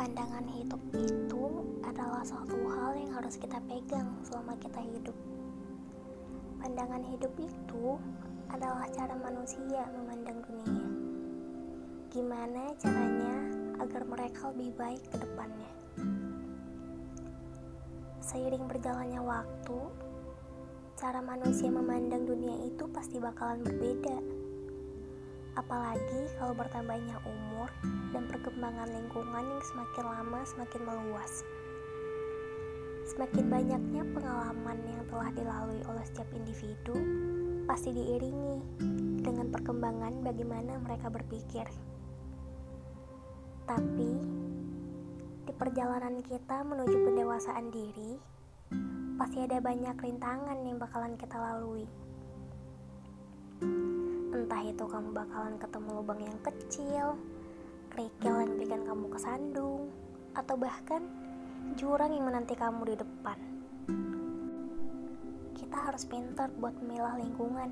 Pandangan hidup itu adalah suatu hal yang harus kita pegang selama kita hidup. Pandangan hidup itu adalah cara manusia memandang dunia. Gimana caranya agar mereka lebih baik ke depannya. Seiring berjalannya waktu, cara manusia memandang dunia itu pasti bakalan berbeda. Apalagi kalau bertambahnya umur dan perkembangan lingkungan yang semakin lama semakin meluas. Semakin banyaknya pengalaman yang telah dilalui oleh setiap individu, pasti diiringi dengan perkembangan bagaimana mereka berpikir. Tapi, di perjalanan kita menuju pendewasaan diri, pasti ada banyak rintangan yang bakalan kita lalui. Entah itu kamu bakalan ketemu lubang yang kecil, kerikil yang bikin kamu kesandung, atau bahkan jurang yang menanti kamu di depan. Kita harus pintar buat memilah lingkungan,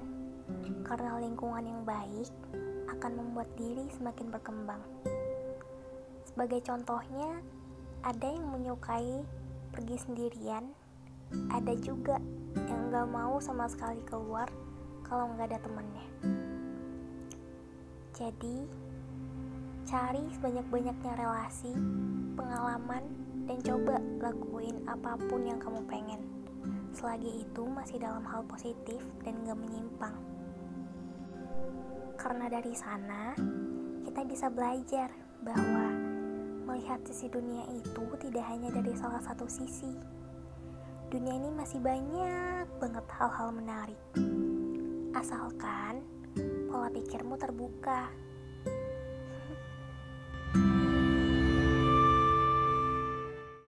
karena lingkungan yang baik akan membuat diri semakin berkembang. Sebagai contohnya, ada yang menyukai pergi sendirian, ada juga yang gak mau sama sekali keluar kalau nggak ada temannya. Jadi, cari sebanyak-banyaknya relasi, pengalaman, dan coba lakuin apa pun yang kamu pengen. Selagi itu masih dalam hal positif dan gak menyimpang. Karena dari sana, kita bisa belajar bahwa melihat sisi dunia itu tidak hanya dari salah satu sisi. Dunia ini masih banyak banget hal-hal menarik. Asalkan pola pikirmu terbuka